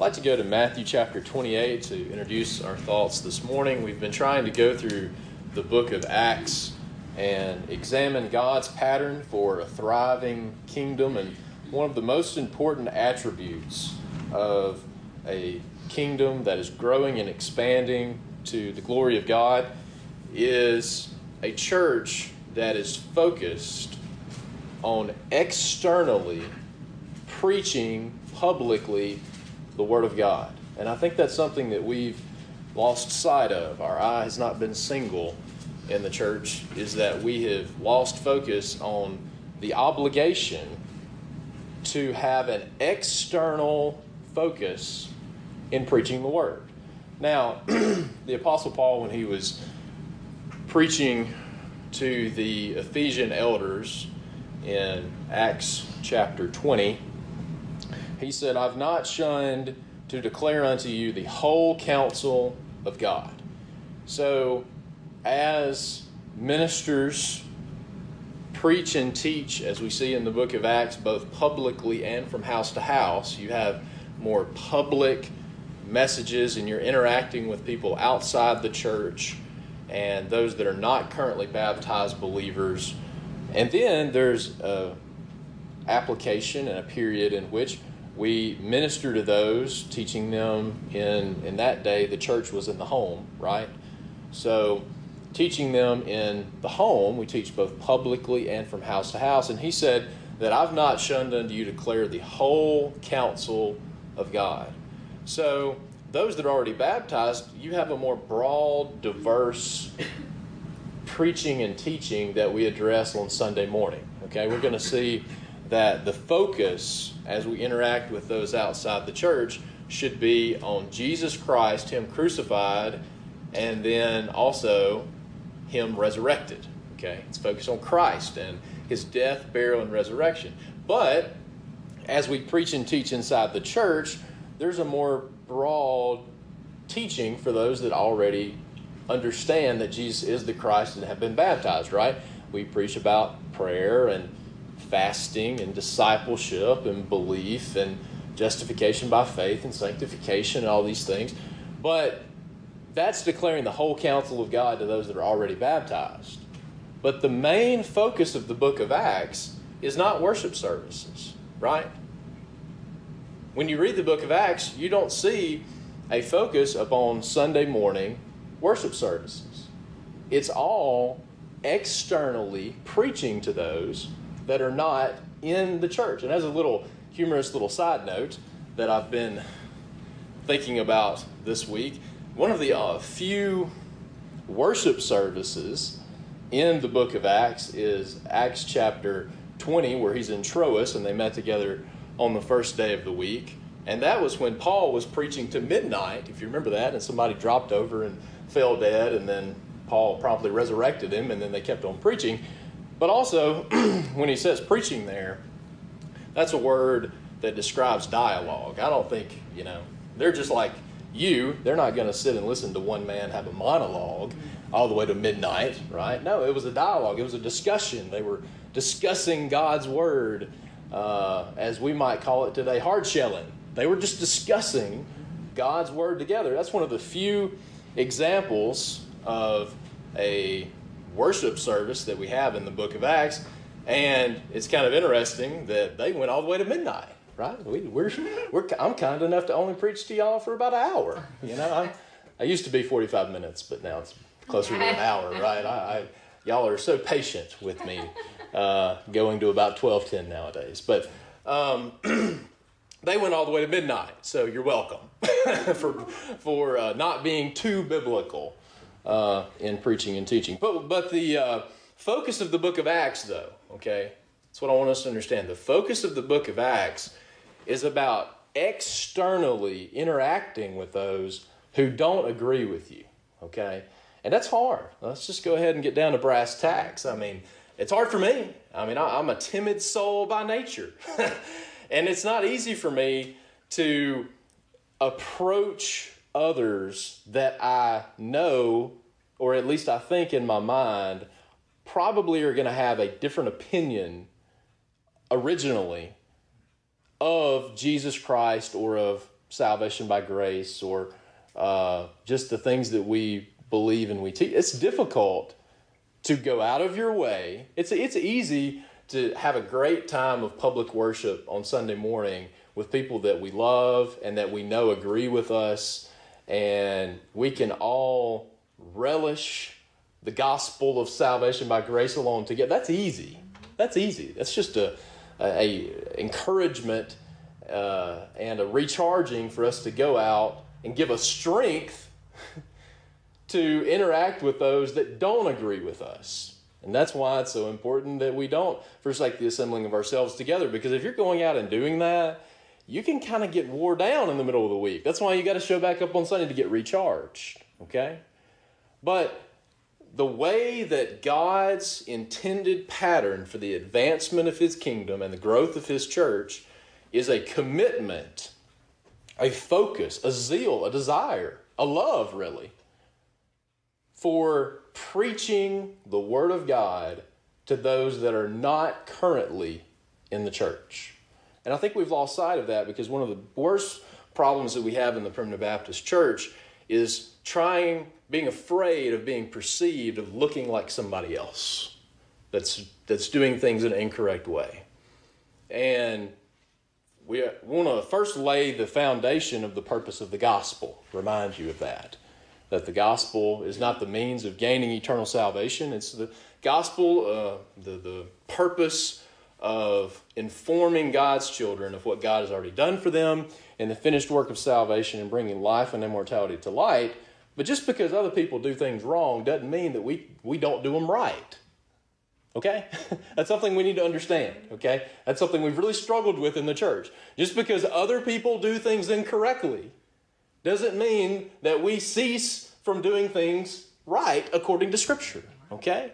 I'd like to go to Matthew chapter 28 to introduce our thoughts this morning. We've been trying to go through the book of Acts and examine God's pattern for a thriving kingdom. And one of the most important attributes of a kingdom that is growing and expanding to the glory of God is a church that is focused on externally preaching publicly the Word of God. And I think that's something that we've lost sight of. Our eye has not been single in the church, is that we have lost focus on the obligation to have an external focus in preaching the Word. Now, the Apostle Paul, when he was preaching to the Ephesian elders in Acts chapter 20, he said, I've not shunned to declare unto you the whole counsel of God. So, as ministers preach and teach, as we see in the book of Acts, both publicly and from house to house, you have more public messages and you're interacting with people outside the church and those that are not currently baptized believers. And then there's a application and a period in which we minister to those, teaching them in in that day the church was in the home, right? So teaching them in the home, we teach both publicly and from house to house. And he said that I've not shunned unto you declare the whole counsel of God. So those that are already baptized, you have a more broad, diverse preaching and teaching that we address on Sunday morning. Okay, we're going to see that the focus as we interact with those outside the church should be on Jesus Christ, Him crucified, and then also Him resurrected. Okay? It's focused on Christ and His death, burial, and resurrection. But as we preach and teach inside the church, there's a more broad teaching for those that already understand that Jesus is the Christ and have been baptized, right? We preach about prayer and fasting and discipleship and belief and justification by faith and sanctification and all these things. But that's declaring the whole counsel of God to those that are already baptized. But the main focus of the book of Acts is not worship services, right? When you read the book of Acts, you don't see a focus upon Sunday morning worship services. It's all externally preaching to those that are not in the church. And as a little humorous little side note that I've been thinking about this week, one of the uh, few worship services in the book of Acts is Acts chapter 20, where he's in Troas and they met together on the first day of the week. And that was when Paul was preaching to midnight, if you remember that, and somebody dropped over and fell dead, and then Paul promptly resurrected him, and then they kept on preaching. But also, when he says preaching there, that's a word that describes dialogue. I don't think, you know, they're just like you. They're not going to sit and listen to one man have a monologue all the way to midnight, right? No, it was a dialogue, it was a discussion. They were discussing God's word, uh, as we might call it today, hard shelling. They were just discussing God's word together. That's one of the few examples of a worship service that we have in the book of Acts. And it's kind of interesting that they went all the way to midnight, right? We, we're, we're, I'm kind enough to only preach to y'all for about an hour. You know, I, I used to be 45 minutes, but now it's closer to an hour, right? I, I y'all are so patient with me, uh, going to about 12:10 nowadays. But um, they went all the way to midnight, so you're welcome for for uh, not being too biblical uh, in preaching and teaching. But, but the uh, focus of the book of Acts, though, okay, that's what I want us to understand. The focus of the book of Acts is about externally interacting with those who don't agree with you. Okay? And that's hard. Let's just go ahead and get down to brass tacks. I mean, it's hard for me. I mean, I, am a timid soul by nature. and it's not easy for me to approach others that I know, or at least I think in my mind, probably are going to have a different opinion originally of Jesus Christ or of salvation by grace or uh, just the things that we believe and we teach. It's difficult to go out of your way. It's it's easy to have a great time of public worship on Sunday morning with people that we love and that we know agree with us, and we can all relish the gospel of salvation by grace alone together. That's easy. That's easy. That's just a, a, a encouragement uh, and a recharging for us to go out and give us strength to interact with those that don't agree with us. And that's why it's so important that we don't forsake the assembling of ourselves together. Because if you're going out and doing that, you can kind of get wore down in the middle of the week. That's why you got to show back up on Sunday to get recharged. Okay? But the way that God's intended pattern for the advancement of his kingdom and the growth of his church is a commitment, a focus, a zeal, a desire, a love, really, for preaching the Word of God to those that are not currently in the church. And I think we've lost sight of that because one of the worst problems that we have in the Primitive Baptist Church is trying, being afraid of being perceived, of looking like somebody else that's, that's doing things in an incorrect way. And we want to first lay the foundation of the purpose of the gospel, remind you of that. That the gospel is not the means of gaining eternal salvation, it's the gospel, uh, the, the purpose of informing God's children of what God has already done for them in the finished work of salvation and bringing life and immortality to light. But just because other people do things wrong doesn't mean that we, we don't do them right. Okay? That's something we need to understand. Okay? That's something we've really struggled with in the church. Just because other people do things incorrectly doesn't mean that we cease from doing things right according to Scripture. Okay?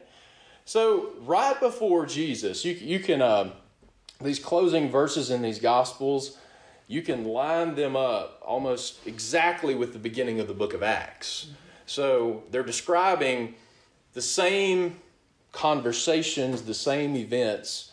So, right before Jesus, you, you can, uh, these closing verses in these Gospels, you can line them up almost exactly with the beginning of the book of Acts. So, they're describing the same conversations, the same events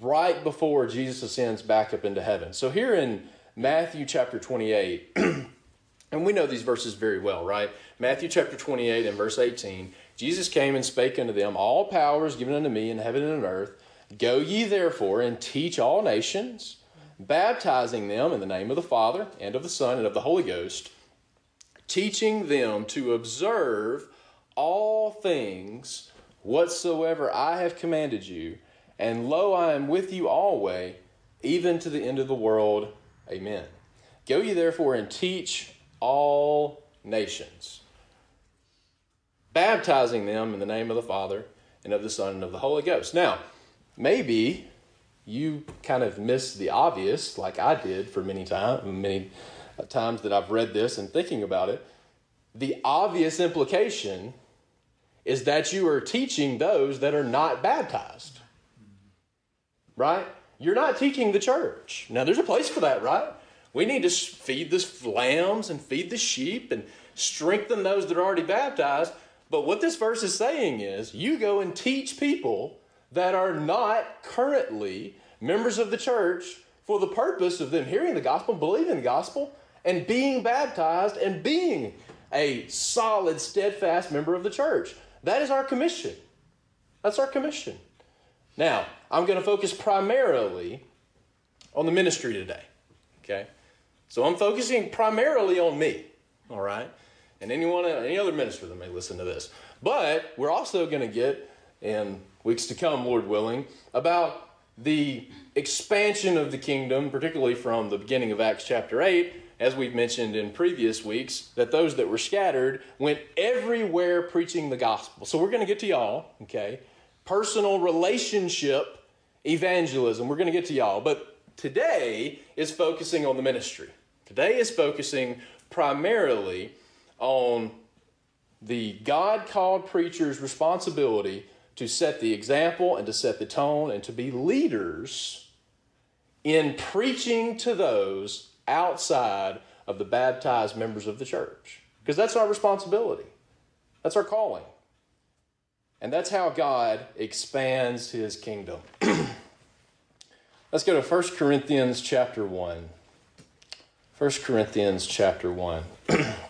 right before Jesus ascends back up into heaven. So here in Matthew chapter 28, and we know these verses very well, right? Matthew chapter 28 and verse 18 Jesus came and spake unto them, All power is given unto me in heaven and on earth. Go ye therefore and teach all nations, baptizing them in the name of the Father and of the Son and of the Holy Ghost, teaching them to observe all things whatsoever I have commanded you, and lo, I am with you always, even to the end of the world. Amen. Go ye therefore and teach all nations, baptizing them in the name of the Father and of the Son and of the Holy Ghost. Now, maybe you kind of miss the obvious, like I did for many times, many uh, times that I've read this and thinking about it. The obvious implication is that you are teaching those that are not baptized. Right? You're not teaching the church. Now, there's a place for that, right? We need to feed the lambs and feed the sheep and strengthen those that are already baptized. But what this verse is saying is you go and teach people that are not currently members of the church for the purpose of them hearing the gospel, believing the gospel, and being baptized and being a solid, steadfast member of the church. That is our commission. That's our commission. Now, I'm going to focus primarily on the ministry today. Okay? So I'm focusing primarily on me. All right? And anyone, any other minister that may listen to this. But we're also going to get, in weeks to come, Lord willing, about the expansion of the kingdom, particularly from the beginning of Acts chapter 8 as we've mentioned in previous weeks, that those that were scattered went everywhere preaching the gospel. So we're going to get to y'all, okay? Personal relationship evangelism. We're going to get to y'all. But today is focusing on the ministry. Today is focusing primarily on the God called preacher's responsibility to set the example and to set the tone and to be leaders in preaching to those outside of the baptized members of the church. Because that's our responsibility, that's our calling. And that's how God expands his kingdom. Let's go to 1 Corinthians chapter 1. 1 Corinthians chapter 1.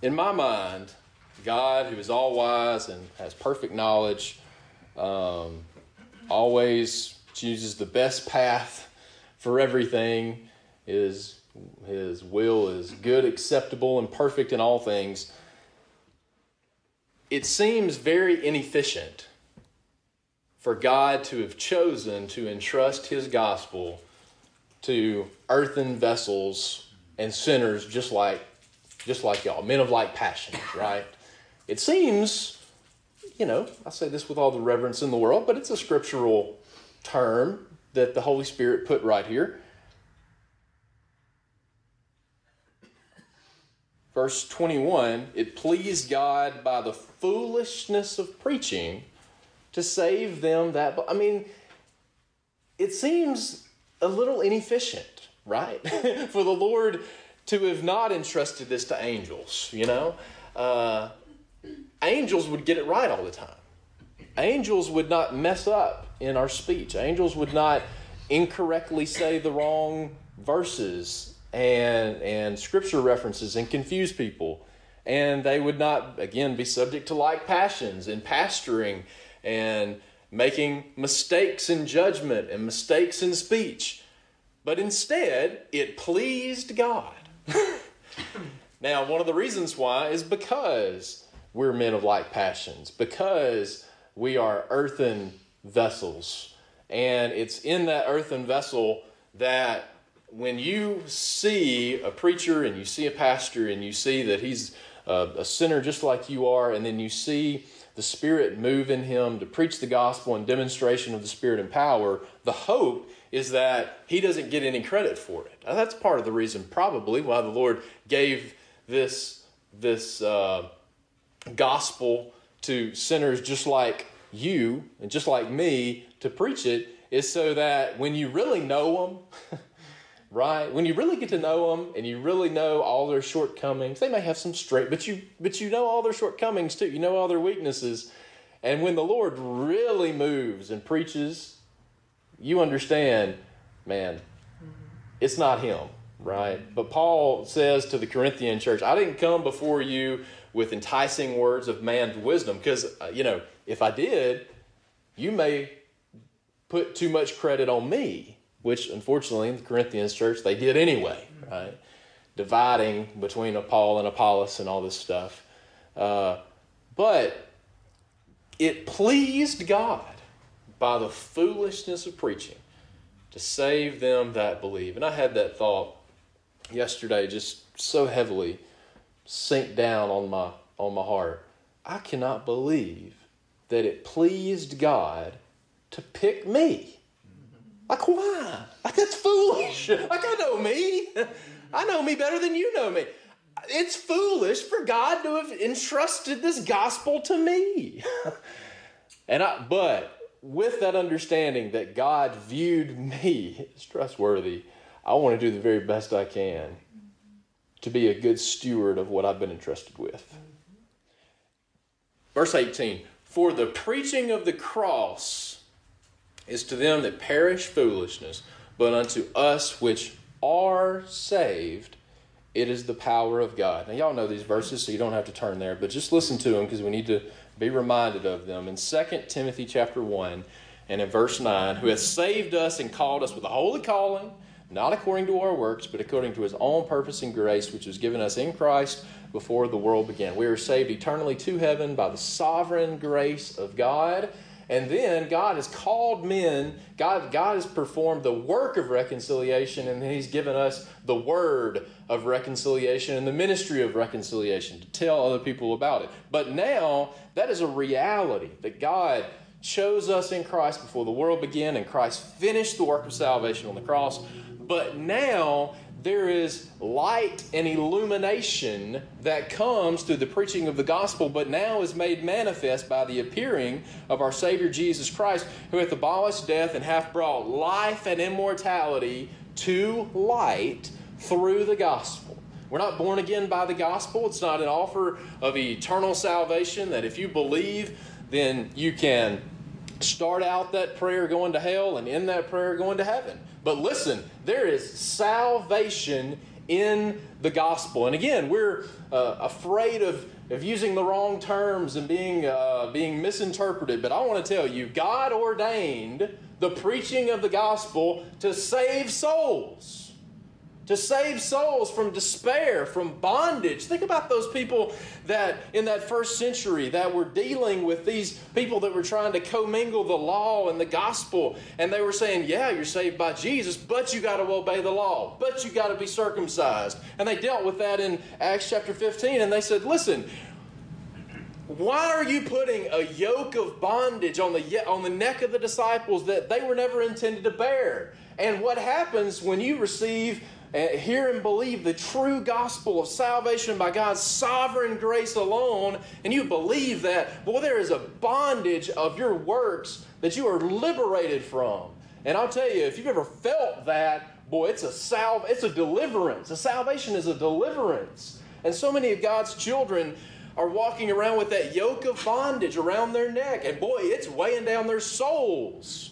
In my mind, God, who is all wise and has perfect knowledge, um, always chooses the best path for everything. His, his will is good, acceptable, and perfect in all things. It seems very inefficient for God to have chosen to entrust his gospel to earthen vessels and sinners just like just like y'all, men of like passions, right? It seems, you know, I say this with all the reverence in the world, but it's a scriptural term that the Holy Spirit put right here. Verse 21 it pleased God by the foolishness of preaching to save them that. I mean, it seems a little inefficient, right? For the Lord to have not entrusted this to angels, you know? Uh, angels would get it right all the time. Angels would not mess up in our speech. Angels would not incorrectly say the wrong verses and and scripture references and confuse people. And they would not again be subject to like passions and pastoring and making mistakes in judgment and mistakes in speech. But instead, it pleased God now, one of the reasons why is because we're men of like passions, because we are earthen vessels. And it's in that earthen vessel that when you see a preacher and you see a pastor and you see that he's a, a sinner just like you are, and then you see the Spirit move in him to preach the gospel and demonstration of the Spirit and power, the hope is that he doesn't get any credit for it. Now, that's part of the reason, probably, why the Lord gave this, this uh, gospel to sinners just like you and just like me to preach it, is so that when you really know them, right? When you really get to know them and you really know all their shortcomings, they may have some straight, but you but you know all their shortcomings too. You know all their weaknesses. And when the Lord really moves and preaches you understand, man, it's not him, right? But Paul says to the Corinthian church, I didn't come before you with enticing words of man's wisdom, because, uh, you know, if I did, you may put too much credit on me, which unfortunately in the Corinthians church they did anyway, right? Dividing between a Paul and Apollos and all this stuff. Uh, but it pleased God by the foolishness of preaching to save them that believe. And I had that thought yesterday just so heavily sink down on my on my heart. I cannot believe that it pleased God to pick me. Like why? Like that's foolish. Like I know me. I know me better than you know me. It's foolish for God to have entrusted this gospel to me. and I but with that understanding that God viewed me as trustworthy, I want to do the very best I can to be a good steward of what I've been entrusted with. Verse 18 For the preaching of the cross is to them that perish foolishness, but unto us which are saved, it is the power of God. Now, y'all know these verses, so you don't have to turn there, but just listen to them because we need to be reminded of them in 2 Timothy chapter 1 and in verse 9, who has saved us and called us with a holy calling, not according to our works, but according to his own purpose and grace, which was given us in Christ before the world began. We are saved eternally to heaven by the sovereign grace of God and then God has called men, God, God has performed the work of reconciliation, and He's given us the word of reconciliation and the ministry of reconciliation to tell other people about it. But now that is a reality that God chose us in Christ before the world began, and Christ finished the work of salvation on the cross. But now there is light and illumination that comes through the preaching of the gospel, but now is made manifest by the appearing of our Savior Jesus Christ, who hath abolished death and hath brought life and immortality to light through the gospel. We're not born again by the gospel. It's not an offer of eternal salvation that if you believe, then you can start out that prayer going to hell and end that prayer going to heaven. But listen, there is salvation in the gospel. And again, we're uh, afraid of, of using the wrong terms and being, uh, being misinterpreted. But I want to tell you, God ordained the preaching of the gospel to save souls to save souls from despair, from bondage. Think about those people that in that first century that were dealing with these people that were trying to commingle the law and the gospel. And they were saying, Yeah, you're saved by Jesus, but you got to obey the law, but you got to be circumcised. And they dealt with that in Acts chapter 15. And they said, Listen, why are you putting a yoke of bondage on the, on the neck of the disciples that they were never intended to bear? And what happens when you receive hear and believe the true gospel of salvation by God's sovereign grace alone, and you believe that, boy, there is a bondage of your works that you are liberated from. And I'll tell you, if you've ever felt that, boy, it's a salve, it's a deliverance. A salvation is a deliverance. And so many of God's children are walking around with that yoke of bondage around their neck, and boy, it's weighing down their souls.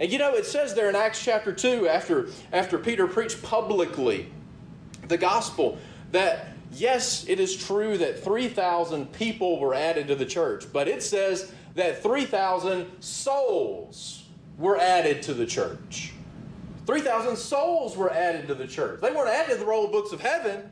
And you know, it says there in Acts chapter 2, after, after Peter preached publicly the gospel, that yes, it is true that 3,000 people were added to the church, but it says that 3,000 souls were added to the church. 3,000 souls were added to the church. They weren't added to the roll books of heaven,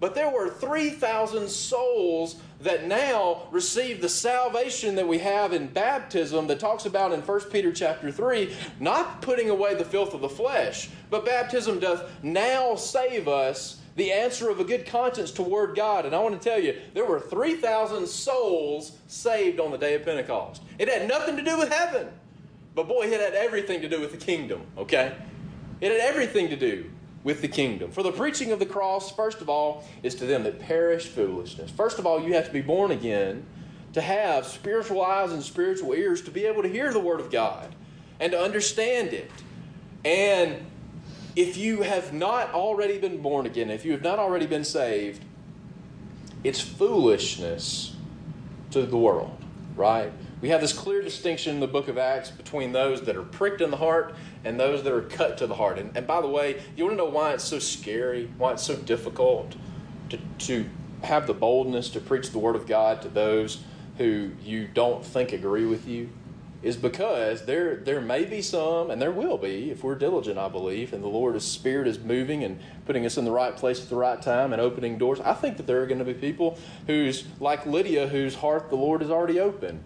but there were 3,000 souls that now receive the salvation that we have in baptism that talks about in 1 Peter chapter 3, not putting away the filth of the flesh, but baptism doth now save us the answer of a good conscience toward God. And I want to tell you, there were 3,000 souls saved on the day of Pentecost. It had nothing to do with heaven, but boy, it had everything to do with the kingdom, okay? It had everything to do with the kingdom. For the preaching of the cross, first of all, is to them that perish foolishness. First of all, you have to be born again to have spiritual eyes and spiritual ears to be able to hear the Word of God and to understand it. And if you have not already been born again, if you have not already been saved, it's foolishness to the world, right? We have this clear distinction in the book of Acts between those that are pricked in the heart and those that are cut to the heart. And, and by the way, you want to know why it's so scary, why it's so difficult to, to have the boldness to preach the Word of God to those who you don't think agree with you? Is because there there may be some, and there will be, if we're diligent, I believe, and the Lord's Spirit is moving and putting us in the right place at the right time and opening doors. I think that there are going to be people who's like Lydia, whose heart the Lord has already opened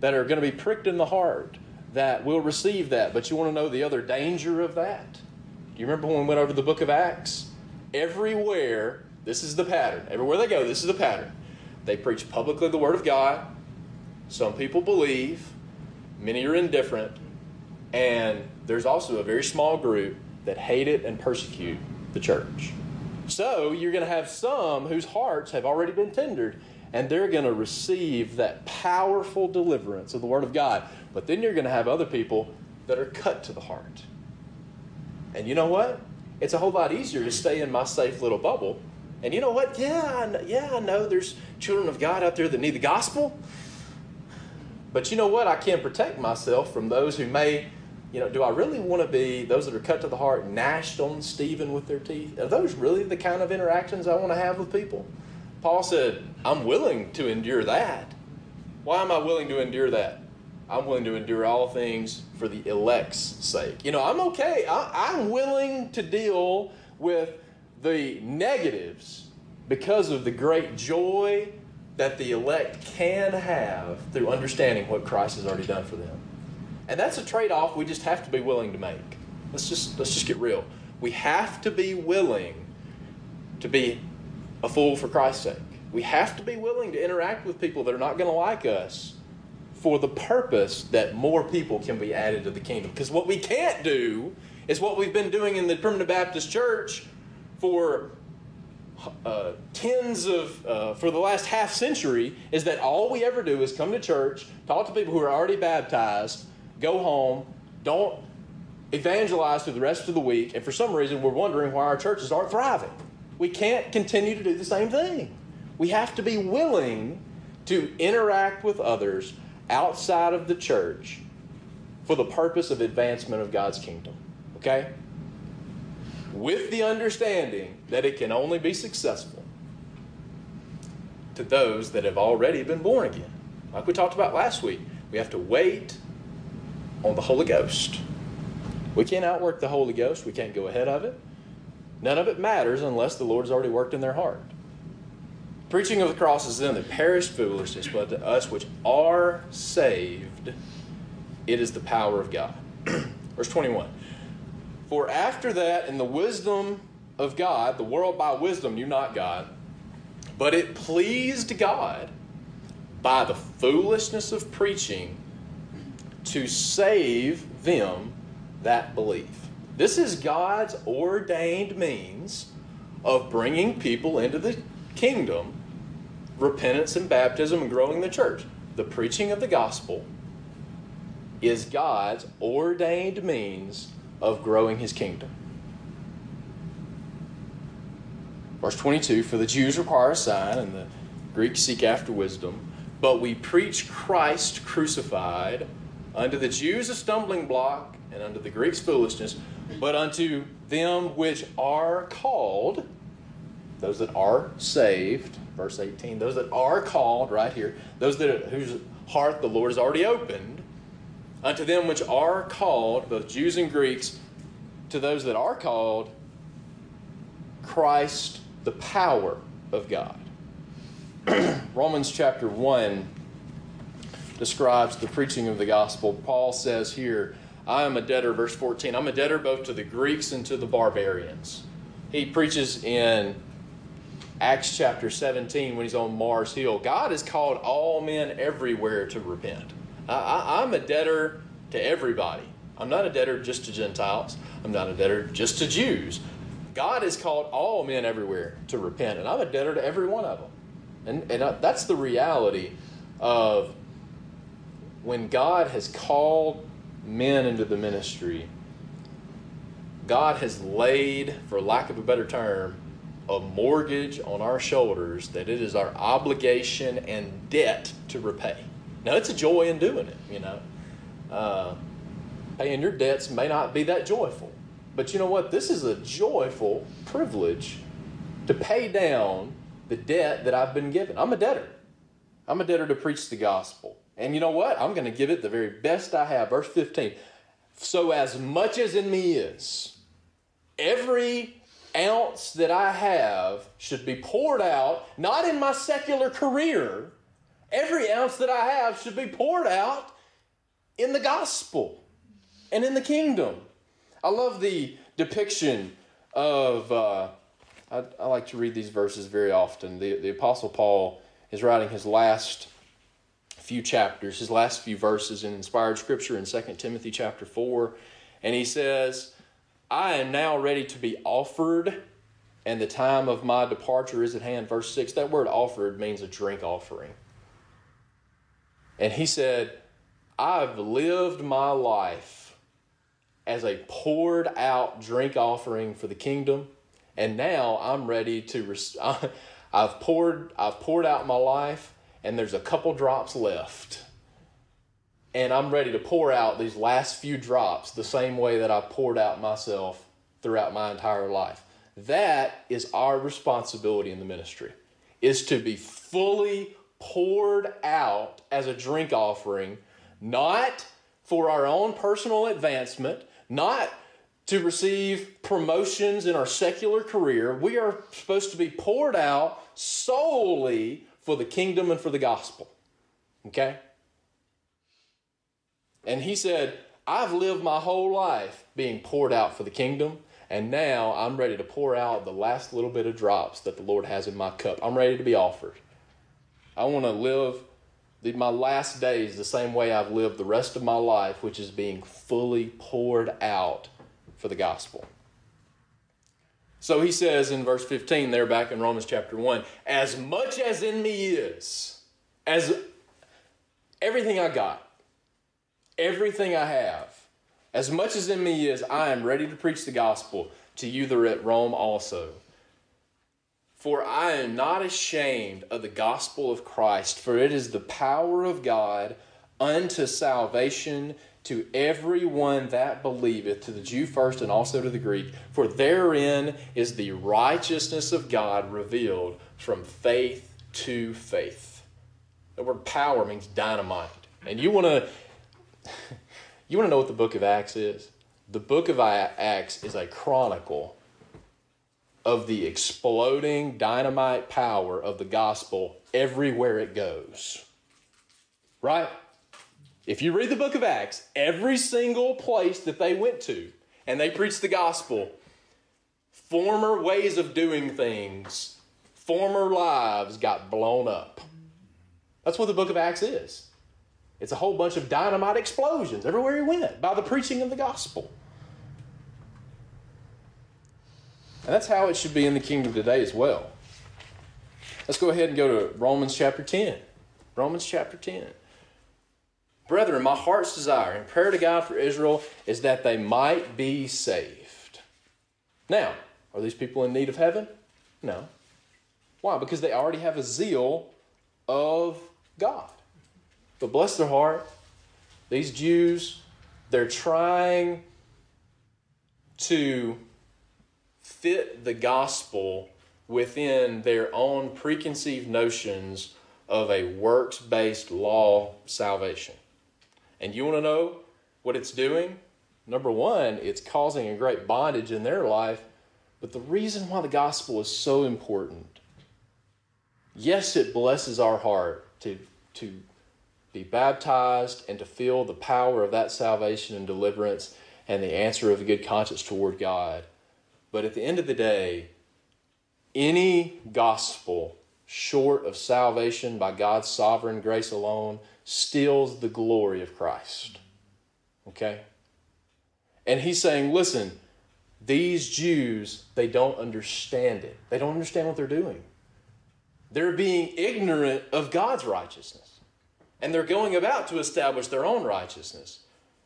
that are going to be pricked in the heart that will receive that. But you want to know the other danger of that? Do you remember when we went over the book of Acts? Everywhere, this is the pattern. Everywhere they go, this is the pattern. They preach publicly the Word of God. Some people believe, many are indifferent, and there's also a very small group that hate it and persecute the church. So you're going to have some whose hearts have already been tendered and they're going to receive that powerful deliverance of the Word of God. But then you're going to have other people that are cut to the heart. And you know what? It's a whole lot easier to stay in my safe little bubble. And you know what? Yeah, I know, yeah, I know there's children of God out there that need the gospel. But you know what? I can protect myself from those who may, you know, do I really want to be those that are cut to the heart, gnashed on Stephen with their teeth? Are those really the kind of interactions I want to have with people? Paul said, I'm willing to endure that. Why am I willing to endure that? I'm willing to endure all things for the elect's sake. You know, I'm okay. I, am willing to deal with the negatives because of the great joy that the elect can have through understanding what Christ has already done for them. And that's a trade-off we just have to be willing to make. Let's just let's just get real. We have to be willing to be a fool for Christ's sake. We have to be willing to interact with people that are not going to like us for the purpose that more people can be added to the kingdom. Because what we can't do is what we've been doing in the Primitive Baptist Church for uh, tens of, uh, for the last half century, is that all we ever do is come to church, talk to people who are already baptized, go home, don't evangelize through the rest of the week, and for some reason we're wondering why our churches aren't thriving. We can't continue to do the same thing. We have to be willing to interact with others outside of the church for the purpose of advancement of God's kingdom. Okay? With the understanding that it can only be successful to those that have already been born again. Like we talked about last week, we have to wait on the Holy Ghost. We can't outwork the Holy Ghost, we can't go ahead of it. None of it matters unless the Lord's already worked in their heart. Preaching of the cross is them that perish foolishness, but to us which are saved, it is the power of God. Verse 21. For after that, in the wisdom of God, the world by wisdom knew not God, but it pleased God by the foolishness of preaching to save them that believe. This is God's ordained means of bringing people into the kingdom repentance and baptism and growing the church. The preaching of the gospel is God's ordained means of growing his kingdom. Verse 22 For the Jews require a sign, and the Greeks seek after wisdom. But we preach Christ crucified, unto the Jews a stumbling block, and unto the Greeks foolishness, but unto them which are called, those that are saved, verse 18, those that are called, right here, those that whose heart the Lord has already opened, unto them which are called, both Jews and Greeks, to those that are called, Christ the power of God. Romans chapter 1 describes the preaching of the gospel. Paul says here, I am a debtor, verse 14, I'm a debtor both to the Greeks and to the barbarians. He preaches in Acts chapter 17 when he's on Mars Hill. God has called all men everywhere to repent. I, am a debtor to everybody. I'm not a debtor just to Gentiles. I'm not a debtor just to Jews. God has called all men everywhere to repent, and I'm a debtor to every one of them. And, and uh, that's the reality of when God has called men into the ministry, God has laid, for lack of a better term, a mortgage on our shoulders that it is our obligation and debt to repay. Now, it's a joy in doing it, you know. Uh, paying your debts may not be that joyful. But you know what? This is a joyful privilege to pay down the debt that I've been given. I'm a debtor. I'm a debtor to preach the gospel. And you know what? I'm going to give it the very best I have. Verse 15. So, as much as in me is, every ounce that I have should be poured out, not in my secular career. Every ounce that I have should be poured out in the gospel and in the kingdom. I love the depiction of, uh, I, I, like to read these verses very often. The, the Apostle Paul is writing his last few chapters, his last few verses in inspired scripture in 2 Timothy chapter 4. And he says, I am now ready to be offered, and the time of my departure is at hand. Verse 6, that word offered means a drink offering. And he said, I've lived my life as a poured out drink offering for the kingdom. And now I'm ready to, I've poured, I've poured out my life and there's a couple drops left. And I'm ready to pour out these last few drops the same way that I poured out myself throughout my entire life. That is our responsibility in the ministry, is to be fully poured out as a drink offering, not for our own personal advancement, not to receive promotions in our secular career. We are supposed to be poured out solely for the kingdom and for the gospel. Okay? And he said, I've lived my whole life being poured out for the kingdom, and now I'm ready to pour out the last little bit of drops that the Lord has in my cup. I'm ready to be offered. I want to live my last days the same way I've lived the rest of my life, which is being fully poured out for the gospel. So he says in verse 15, there back in Romans chapter 1, as much as in me is, as everything I got, everything I have, as much as in me is, I am ready to preach the gospel to you that are at Rome also. For I am not ashamed of the gospel of Christ, for it is the power of God unto salvation to everyone that believeth, to the Jew first and also to the Greek. For therein is the righteousness of God revealed from faith to faith. The word power means dynamite. And you want to you want to know what the book of Acts is? The book of Acts is a chronicle of the exploding dynamite power of the gospel everywhere it goes. Right? If you read the book of Acts, every single place that they went to and they preached the gospel, former ways of doing things, former lives got blown up. That's what the book of Acts is. It's a whole bunch of dynamite explosions everywhere he went by the preaching of the gospel. And that's how it should be in the kingdom today as well. Let's go ahead and go to Romans chapter 10. Romans chapter 10. Brethren, my heart's desire and prayer to God for Israel is that they might be saved. Now, are these people in need of heaven? No. Why? Because they already have a zeal of God. But bless their heart, these Jews, they're trying to fit the gospel within their own preconceived notions of a works based law salvation. And you want to know what it's doing? Number one, it's causing a great bondage in their life. But the reason why the gospel is so important, yes, it blesses our heart to, to be baptized and to feel the power of that salvation and deliverance and the answer of a good conscience toward God. But at the end of the day, any gospel short of salvation by God's sovereign grace alone steals the glory of Christ. Okay? And he's saying, listen, these Jews, they don't understand it. They don't understand what they're doing. They're being ignorant of God's righteousness. And they're going about to establish their own righteousness.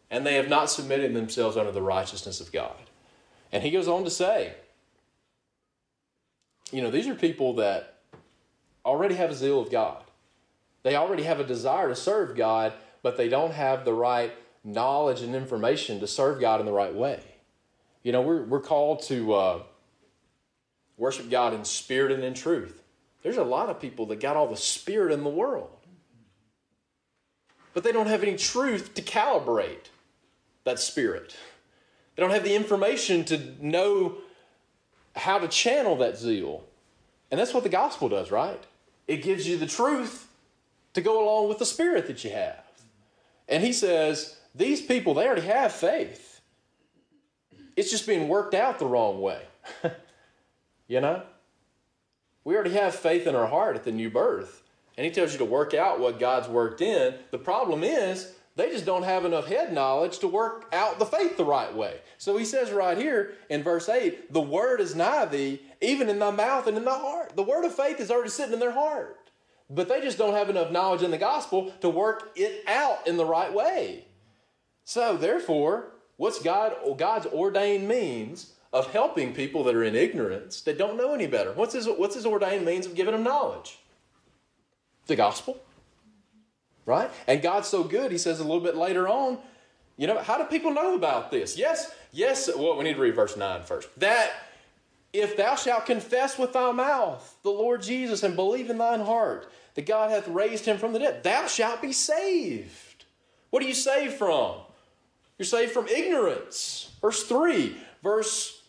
And they have not submitted themselves under the righteousness of God. And he goes on to say, you know, these are people that already have a zeal of God. They already have a desire to serve God, but they don't have the right knowledge and information to serve God in the right way. You know, we're, we're called to uh, worship God in spirit and in truth. There's a lot of people that got all the spirit in the world, but they don't have any truth to calibrate that spirit. They don't have the information to know how to channel that zeal. And that's what the gospel does, right? It gives you the truth to go along with the spirit that you have. And he says, these people, they already have faith. It's just being worked out the wrong way. you know? We already have faith in our heart at the new birth. And he tells you to work out what God's worked in. The problem is, they just don't have enough head knowledge to work out the faith the right way. So he says right here in verse 8, the word is nigh thee, even in thy mouth and in thy heart. The word of faith is already sitting in their heart. But they just don't have enough knowledge in the gospel to work it out in the right way. So therefore, what's God God's ordained means of helping people that are in ignorance that don't know any better? What's his what's his ordained means of giving them knowledge? The gospel right? And God's so good, he says a little bit later on, you know, how do people know about this? Yes, yes, well, we need to read verse 9 first. That if thou shalt confess with thy mouth the Lord Jesus and believe in thine heart that God hath raised him from the dead, thou shalt be saved. What are you saved from? You're saved from ignorance. Verse 3, verse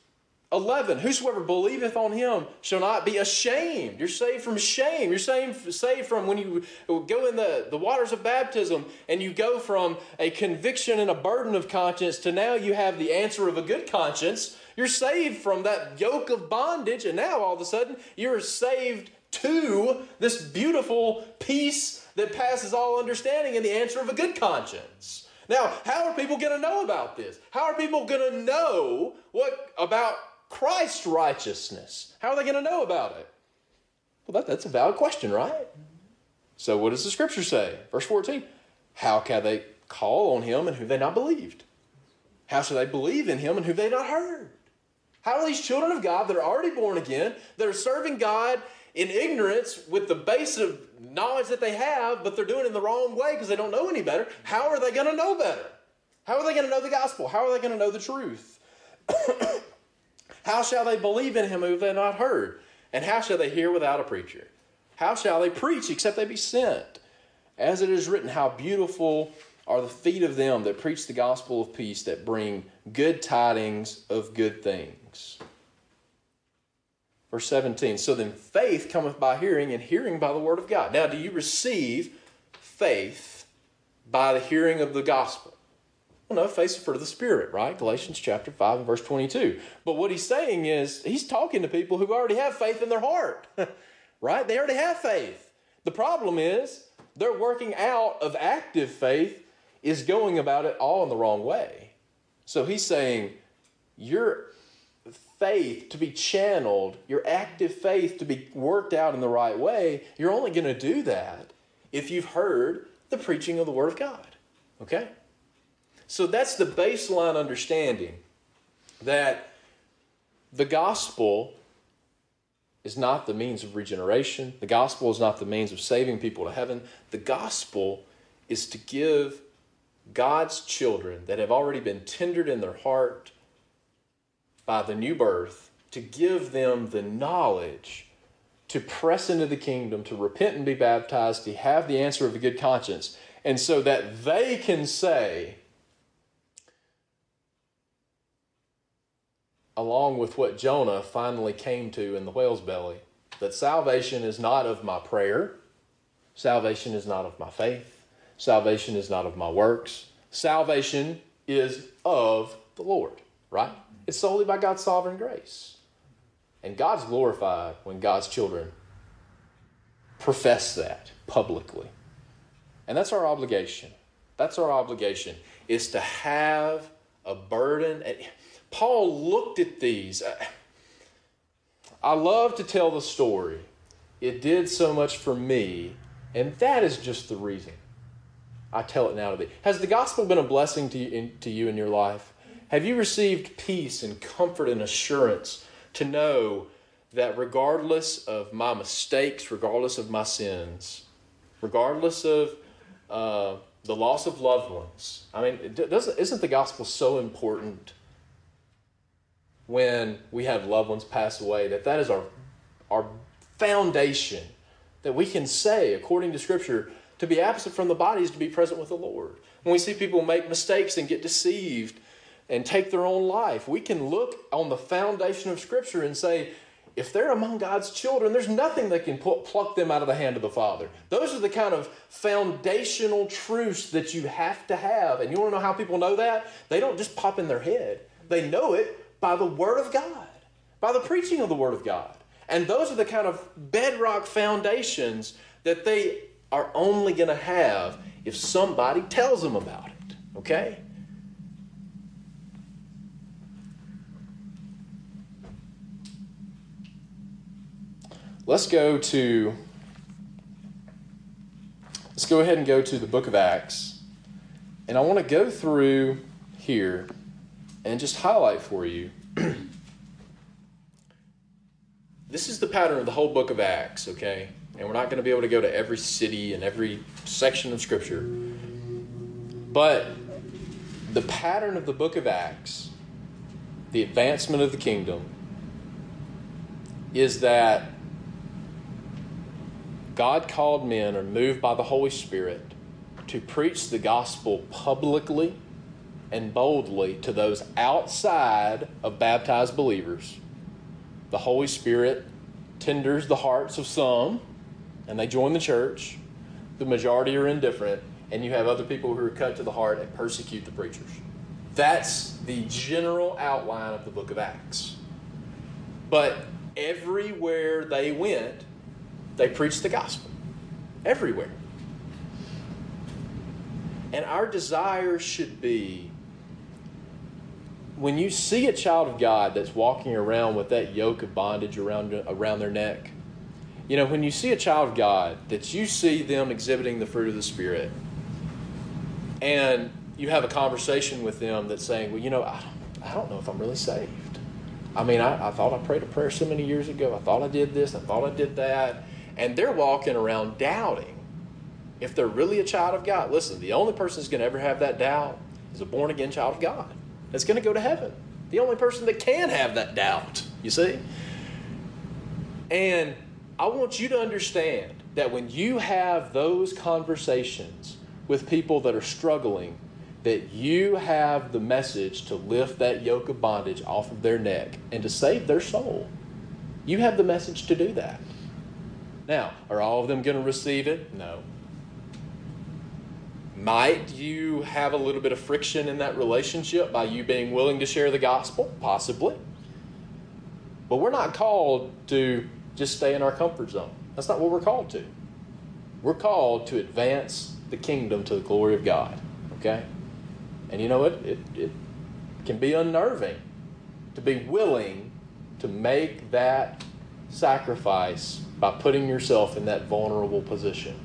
11 whosoever believeth on him shall not be ashamed you're saved from shame you're saved, saved from when you go in the, the waters of baptism and you go from a conviction and a burden of conscience to now you have the answer of a good conscience you're saved from that yoke of bondage and now all of a sudden you're saved to this beautiful peace that passes all understanding and the answer of a good conscience. Now, how are people going to know about this? How are people going to know what about Christ's righteousness? How are they going to know about it? Well, that, that's a valid question, right? So, what does the scripture say? Verse 14 How can they call on him and who they not believed? How shall they believe in him and who they not heard? How are these children of God that are already born again, that are serving God in ignorance with the base of knowledge that they have, but they're doing it in the wrong way because they don't know any better? How are they going to know better? How are they going to know the gospel? How are they going to know the truth? how shall they believe in him who they have not heard? And how shall they hear without a preacher? How shall they preach except they be sent? As it is written, how beautiful are the feet of them that preach the gospel of peace, that bring good tidings of good things. Verse 17 So then faith cometh by hearing, and hearing by the word of God. Now, do you receive faith by the hearing of the gospel? Well, no, faith's for the Spirit, right? Galatians chapter 5 and verse 22. But what he's saying is, he's talking to people who already have faith in their heart, right? They already have faith. The problem is, they're working out of active faith is going about it all in the wrong way. So he's saying, your faith to be channeled, your active faith to be worked out in the right way, you're only going to do that if you've heard the preaching of the Word of God. Okay? So that's the baseline understanding that the gospel is not the means of regeneration. The gospel is not the means of saving people to heaven. The gospel is to give God's children that have already been tendered in their heart by the new birth, to give them the knowledge to press into the kingdom, to repent and be baptized, to have the answer of a good conscience, and so that they can say, along with what Jonah finally came to in the whale's belly, that salvation is not of my prayer, salvation is not of my faith, Salvation is not of my works. Salvation is of the Lord, right? It's solely by God's sovereign grace. And God's glorified when God's children profess that publicly. And that's our obligation. That's our obligation is to have a burden. Paul looked at these. I love to tell the story. It did so much for me, and that is just the reason. I tell it now to thee. Has the gospel been a blessing to you, in, to you in your life? Have you received peace and comfort and assurance to know that regardless of my mistakes, regardless of my sins, regardless of uh, the loss of loved ones, I mean, doesn't, isn't the gospel so important when we have loved ones pass away that that is our, our foundation that we can say, according to Scripture, to be absent from the body is to be present with the Lord. When we see people make mistakes and get deceived and take their own life, we can look on the foundation of Scripture and say, if they're among God's children, there's nothing that can pluck them out of the hand of the Father. Those are the kind of foundational truths that you have to have. And you want to know how people know that? They don't just pop in their head, they know it by the Word of God, by the preaching of the Word of God. And those are the kind of bedrock foundations that they are only going to have if somebody tells them about it. Okay? Let's go to let's go ahead and go to the book of Acts. And I want to go through here and just highlight for you. this is the pattern of the whole book of Acts, okay? and we're not going to be able to go to every city and every section of Scripture. But the pattern of the book of Acts, the advancement of the kingdom, is that God called men or moved by the Holy Spirit to preach the gospel publicly and boldly to those outside of baptized believers. The Holy Spirit tenders the hearts of some and they join the church, the majority are indifferent, and you have other people who are cut to the heart and persecute the preachers. That's the general outline of the book of Acts. But everywhere they went, they preached the gospel. Everywhere. And our desire should be when you see a child of God that's walking around with that yoke of bondage around, around their neck, you know, when you see a child of God, that you see them exhibiting the fruit of the Spirit, and you have a conversation with them that's saying, well, you know, I don't, I don't know if I'm really saved. I mean, I, I thought I prayed a prayer so many years ago. I thought I did this. I thought I did that. And they're walking around doubting if they're really a child of God. Listen, the only person that's going to ever have that doubt is a born again child of God that's going to go to heaven. The only person that can have that doubt, you see? And I want you to understand that when you have those conversations with people that are struggling, that you have the message to lift that yoke of bondage off of their neck and to save their soul. You have the message to do that. Now, are all of them going to receive it? No. Might you have a little bit of friction in that relationship by you being willing to share the gospel? Possibly. But we're not called to just stay in our comfort zone. That's not what we're called to. We're called to advance the kingdom to the glory of God. Okay? And you know what? It, it can be unnerving to be willing to make that sacrifice by putting yourself in that vulnerable position.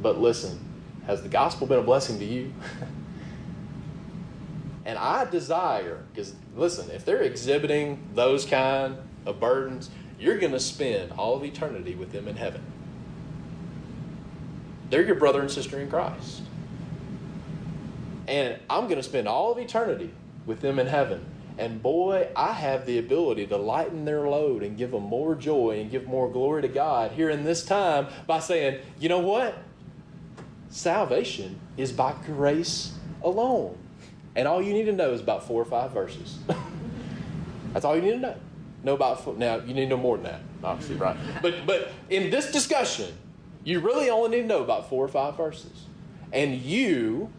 But listen, has the gospel been a blessing to you? and I desire, because listen, if they're exhibiting those kind of burdens, you're going to spend all of eternity with them in heaven. They're your brother and sister in Christ. And I'm going to spend all of eternity with them in heaven. And boy, I have the ability to lighten their load and give them more joy and give more glory to God here in this time by saying, you know what? Salvation is by grace alone. And all you need to know is about four or five verses. That's all you need to know. Know about now. You need to know more than that, obviously, right? But but in this discussion, you really only need to know about four or five verses, and you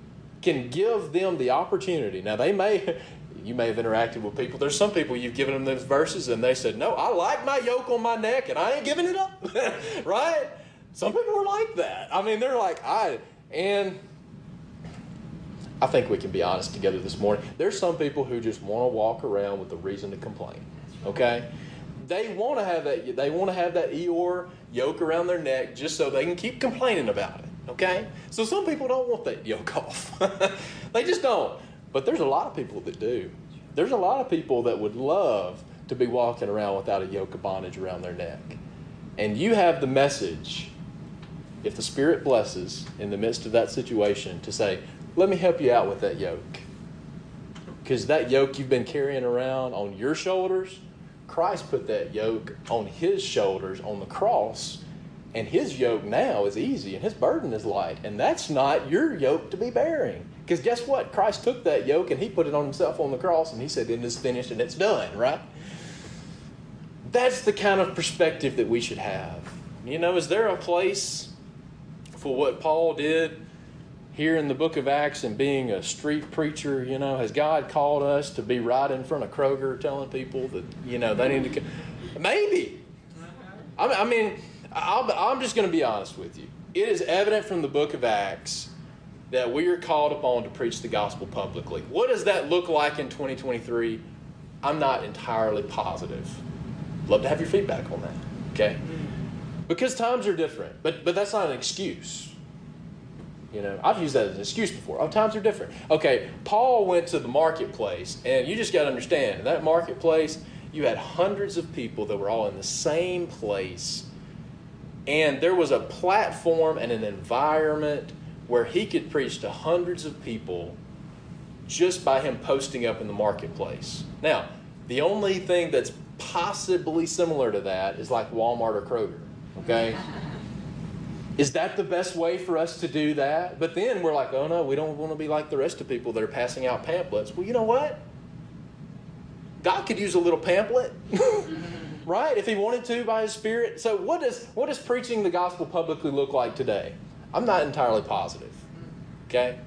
can give them the opportunity. Now they may. You may have interacted with people. There's some people you've given them those verses and they said, No, I like my yoke on my neck and I ain't giving it up. right? Some people are like that. I mean, they're like, I, and I think we can be honest together this morning. There's some people who just want to walk around with a reason to complain. Okay? They want to have that they want to have that Eeyore yoke around their neck just so they can keep complaining about it. Okay? So some people don't want that yoke off. they just don't. But there's a lot of people that do. There's a lot of people that would love to be walking around without a yoke of bondage around their neck. And you have the message, if the Spirit blesses in the midst of that situation, to say, let me help you out with that yoke. Because that yoke you've been carrying around on your shoulders, Christ put that yoke on his shoulders on the cross. And his yoke now is easy and his burden is light. And that's not your yoke to be bearing. Because guess what? Christ took that yoke and he put it on himself on the cross and he said, It is finished and it's done, right? That's the kind of perspective that we should have. You know, is there a place for what Paul did here in the book of Acts and being a street preacher? You know, has God called us to be right in front of Kroger telling people that, you know, they need to. Maybe. I mean, i am just going to be honest with you. It is evident from the book of Acts that we are called upon to preach the gospel publicly. What does that look like in 2023? I'm not entirely positive. Love to have your feedback on that. Okay? Because times are different, but but that's not an excuse. You know, I've used that as an excuse before. Oh, times are different. Okay, Paul went to the marketplace, and you just got to understand that marketplace, you had hundreds of people that were all in the same place, and there was a platform and an environment where he could preach to hundreds of people just by him posting up in the marketplace. Now, the only thing that's possibly similar to that is like Walmart or Kroger, okay? Is that the best way for us to do that? But then we're like, oh no, we don't want to be like the rest of people that are passing out pamphlets. Well, you know what? God could use a little pamphlet, right? If He wanted to by His Spirit. So, what does what does preaching the gospel publicly look like today? I'm not entirely positive. Okay?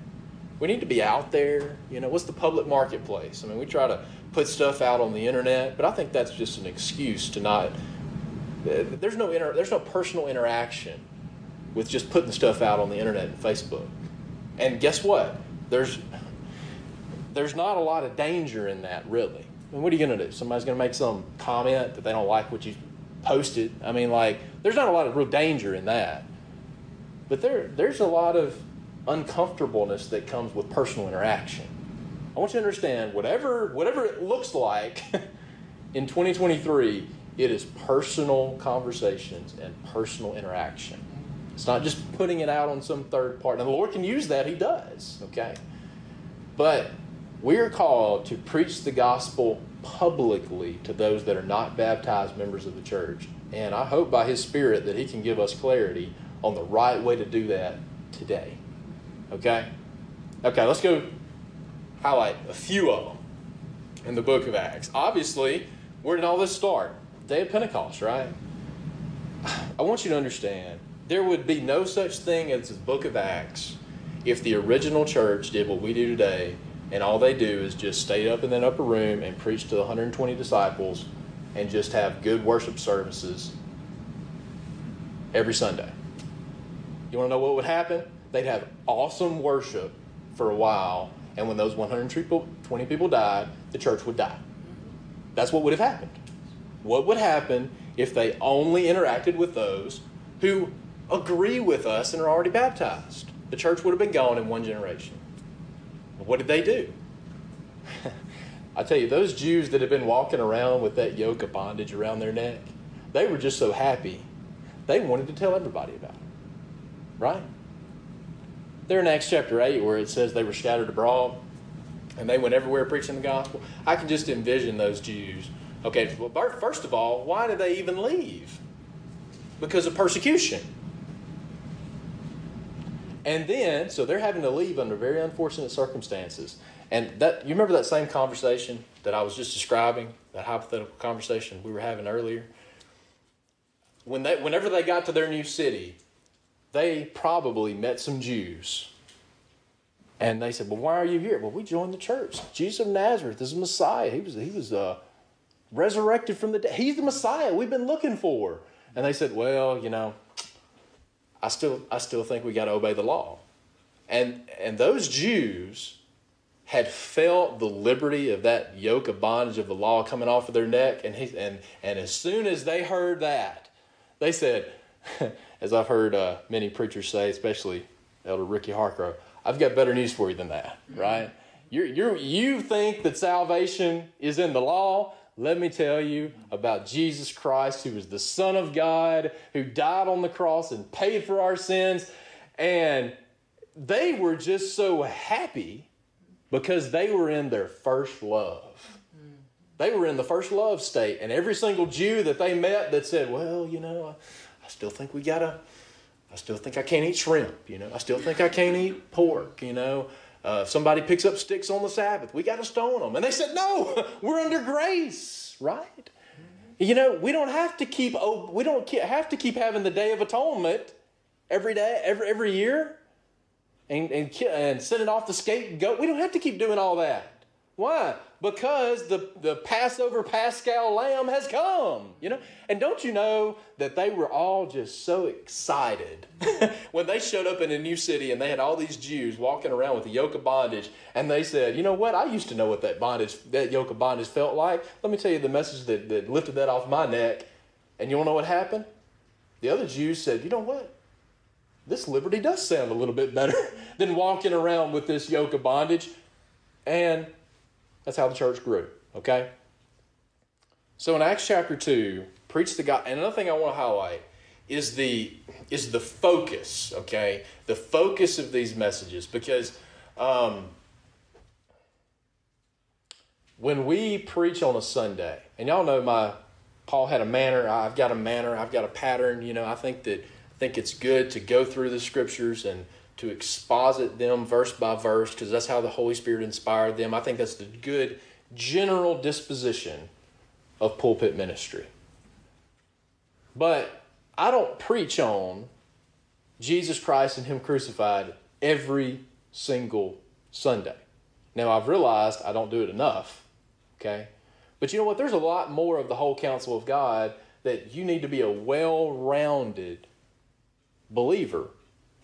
We need to be out there. You know, what's the public marketplace? I mean, we try to put stuff out on the internet, but I think that's just an excuse to not. There's no inter, there's no personal interaction with just putting stuff out on the internet and Facebook. And guess what? There's there's not a lot of danger in that, really. I mean, what are you going to do? Somebody's going to make some comment that they don't like what you posted. I mean, like, there's not a lot of real danger in that. But there, there's a lot of uncomfortableness that comes with personal interaction. I want you to understand whatever, whatever it looks like in 2023, it is personal conversations and personal interaction. It's not just putting it out on some third party. And the Lord can use that, He does, okay? But we are called to preach the gospel publicly to those that are not baptized members of the church. And I hope by His Spirit that He can give us clarity on the right way to do that today. Okay? Okay, let's go highlight a few of them in the book of Acts. Obviously, where did all this start? Day of Pentecost, right? I want you to understand there would be no such thing as the book of Acts if the original church did what we do today and all they do is just stay up in that upper room and preach to the 120 disciples and just have good worship services every Sunday. You want to know what would happen? They'd have awesome worship for a while, and when those 120 people died, the church would die. That's what would have happened. What would happen if they only interacted with those who agree with us and are already baptized? The church would have been gone in one generation. What did they do? I tell you, those Jews that had been walking around with that yoke of bondage around their neck, they were just so happy. They wanted to tell everybody about it. Right? There in Acts chapter 8, where it says they were scattered abroad and they went everywhere preaching the gospel, I can just envision those Jews. Okay, well, first of all, why did they even leave? Because of persecution. And then, so they're having to leave under very unfortunate circumstances. And that you remember that same conversation that I was just describing, that hypothetical conversation we were having earlier? When they, whenever they got to their new city, they probably met some Jews. And they said, Well, why are you here? Well, we joined the church. Jesus of Nazareth is the Messiah. He was, he was uh, resurrected from the dead. He's the Messiah we've been looking for. And they said, Well, you know, I still I still think we got to obey the law. And and those Jews had felt the liberty of that yoke of bondage of the law coming off of their neck and he, and and as soon as they heard that they said as I've heard uh, many preachers say especially Elder Ricky Harcrow I've got better news for you than that right you you you think that salvation is in the law let me tell you about Jesus Christ, who is the Son of God, who died on the cross and paid for our sins. And they were just so happy because they were in their first love. They were in the first love state. And every single Jew that they met that said, Well, you know, I, I still think we gotta, I still think I can't eat shrimp, you know, I still think I can't eat pork, you know. Uh, if somebody picks up sticks on the Sabbath, we got to stone them. And they said, no, we're under grace, right? You know, we don't have to keep we don't have to keep having the Day of Atonement every day, every every year, and and and sending off the scapegoat. We don't have to keep doing all that. Why? Because the, the Passover Paschal lamb has come, you know? And don't you know that they were all just so excited when they showed up in a new city and they had all these Jews walking around with a yoke of bondage and they said, you know what? I used to know what that bondage, that yoke of bondage felt like. Let me tell you the message that, that lifted that off my neck. And you want to know what happened? The other Jews said, you know what? This liberty does sound a little bit better than walking around with this yoke of bondage. And that's how the church grew, okay? So in Acts chapter 2, preach the God. And another thing I want to highlight is the is the focus, okay? The focus of these messages because um, when we preach on a Sunday, and y'all know my Paul had a manner, I've got a manner, I've got a pattern, you know, I think that I think it's good to go through the scriptures and to exposit them verse by verse because that's how the Holy Spirit inspired them. I think that's the good general disposition of pulpit ministry. But I don't preach on Jesus Christ and Him crucified every single Sunday. Now, I've realized I don't do it enough, okay? But you know what? There's a lot more of the whole counsel of God that you need to be a well rounded believer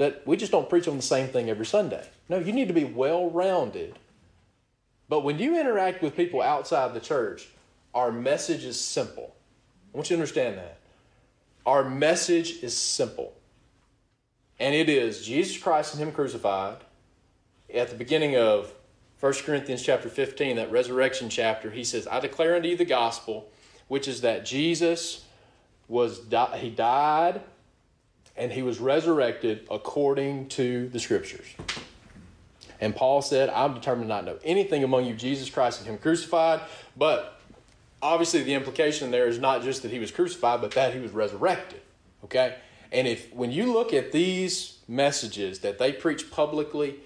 that we just don't preach on the same thing every Sunday. No, you need to be well rounded. But when you interact with people outside the church, our message is simple. I want you to understand that. Our message is simple. And it is Jesus Christ and Him crucified. At the beginning of 1 Corinthians chapter 15, that resurrection chapter, he says, I declare unto you the gospel, which is that Jesus was he died and he was resurrected according to the scriptures. And Paul said, I'm determined not to know anything among you, Jesus Christ and Him crucified. But obviously, the implication there is not just that He was crucified, but that He was resurrected. Okay? And if when you look at these messages that they preach publicly,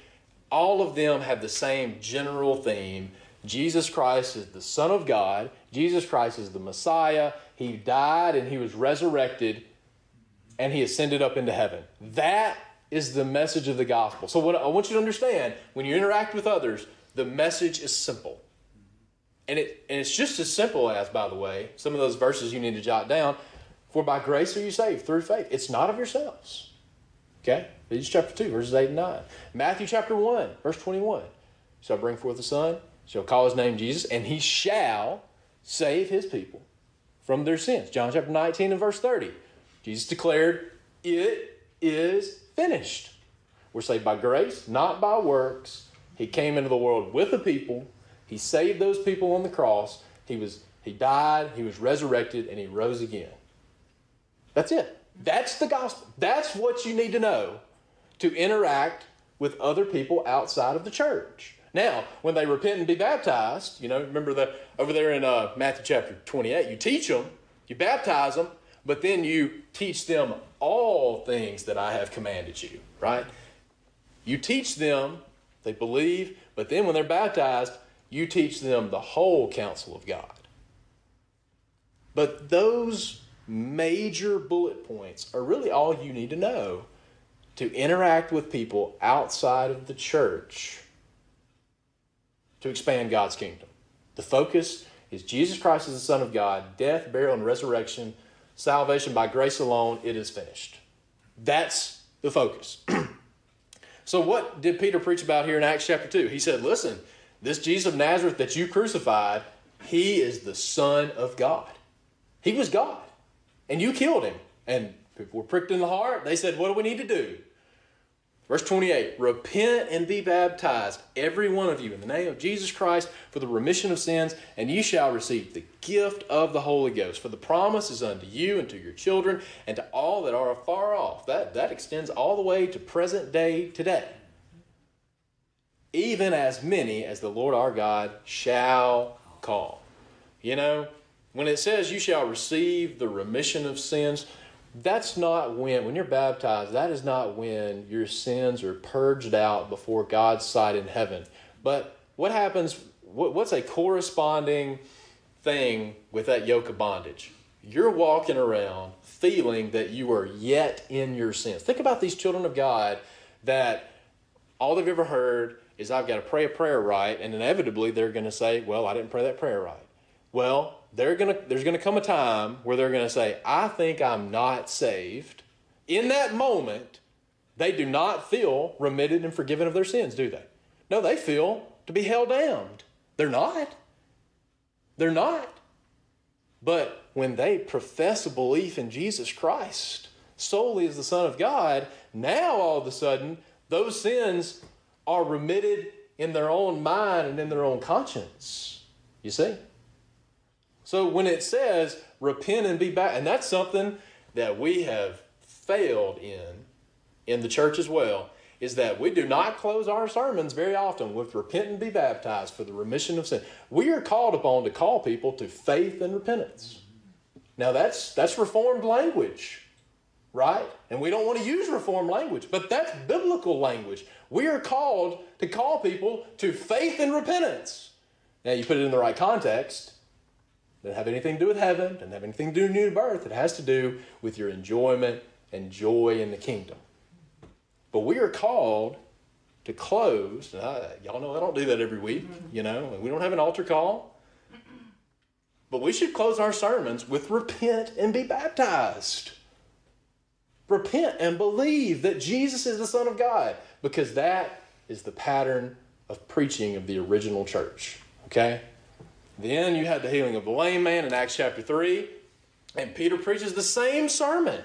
all of them have the same general theme. Jesus Christ is the Son of God. Jesus Christ is the Messiah. He died and he was resurrected and he ascended up into heaven. That is the message of the gospel. So, what I want you to understand when you interact with others, the message is simple. And, it, and it's just as simple as, by the way, some of those verses you need to jot down. For by grace are you saved through faith. It's not of yourselves. Okay? Ephesians chapter 2, verses 8 and 9. Matthew chapter 1, verse 21. Shall bring forth a son, shall call his name Jesus, and he shall save his people from their sins. John chapter 19 and verse 30. Jesus declared, It is finished. We're saved by grace, not by works. He came into the world with the people. He saved those people on the cross. He was he died, he was resurrected, and he rose again. That's it. That's the gospel. That's what you need to know to interact with other people outside of the church. Now, when they repent and be baptized, you know, remember that over there in uh, Matthew chapter 28, you teach them, you baptize them, but then you teach them all things that I have commanded you, right? You teach them, they believe, but then when they're baptized, you teach them the whole counsel of God. But those major bullet points are really all you need to know to interact with people outside of the church to expand God's kingdom. The focus is Jesus Christ is the Son of God, death, burial, and resurrection salvation by grace alone, it is finished. That's the focus. so, what did Peter preach about here in Acts chapter 2? He said, Listen, this Jesus of Nazareth that you crucified, he is the Son of God. He was God, and you killed him. And people were pricked in the heart. They said, What do we need to do? Verse 28 Repent and be baptized, every one of you, in the name of Jesus Christ for the remission of sins, and ye shall receive the gift of the Holy Ghost. For the promise is unto you and to your children and to all that are afar off. That, that extends all the way to present day today. Even as many as the Lord our God shall call. You know, when it says you shall receive the remission of sins, that's not when, when you're baptized, that is not when your sins are purged out before God's sight in heaven. But what happens, what, what's a corresponding thing with that yoke of bondage? You're walking around feeling that you are yet in your sins. Think about these children of God that all they've ever heard is, I've got to pray a prayer right, and inevitably they're going to say, Well, I didn't pray that prayer right. Well, they're gonna, there's going to come a time where they're going to say, I think I'm not saved. In that moment, they do not feel remitted and forgiven of their sins, do they? No, they feel to be held damned. They're not. They're not. But when they profess a belief in Jesus Christ solely as the Son of God, now all of a sudden, those sins are remitted in their own mind and in their own conscience. You see? So when it says repent and be back, and that's something that we have failed in in the church as well, is that we do not close our sermons very often with repent and be baptized for the remission of sin. We are called upon to call people to faith and repentance. Now that's that's reformed language, right? And we don't want to use reformed language, but that's biblical language. We are called to call people to faith and repentance. Now you put it in the right context, doesn't have anything to do with heaven, doesn't have anything to do with new birth. It has to do with your enjoyment and joy in the kingdom. But we are called to close. I, y'all know I don't do that every week, you know, we don't have an altar call. But we should close our sermons with repent and be baptized. Repent and believe that Jesus is the Son of God because that is the pattern of preaching of the original church. Okay? Then you had the healing of the lame man in Acts chapter 3, and Peter preaches the same sermon.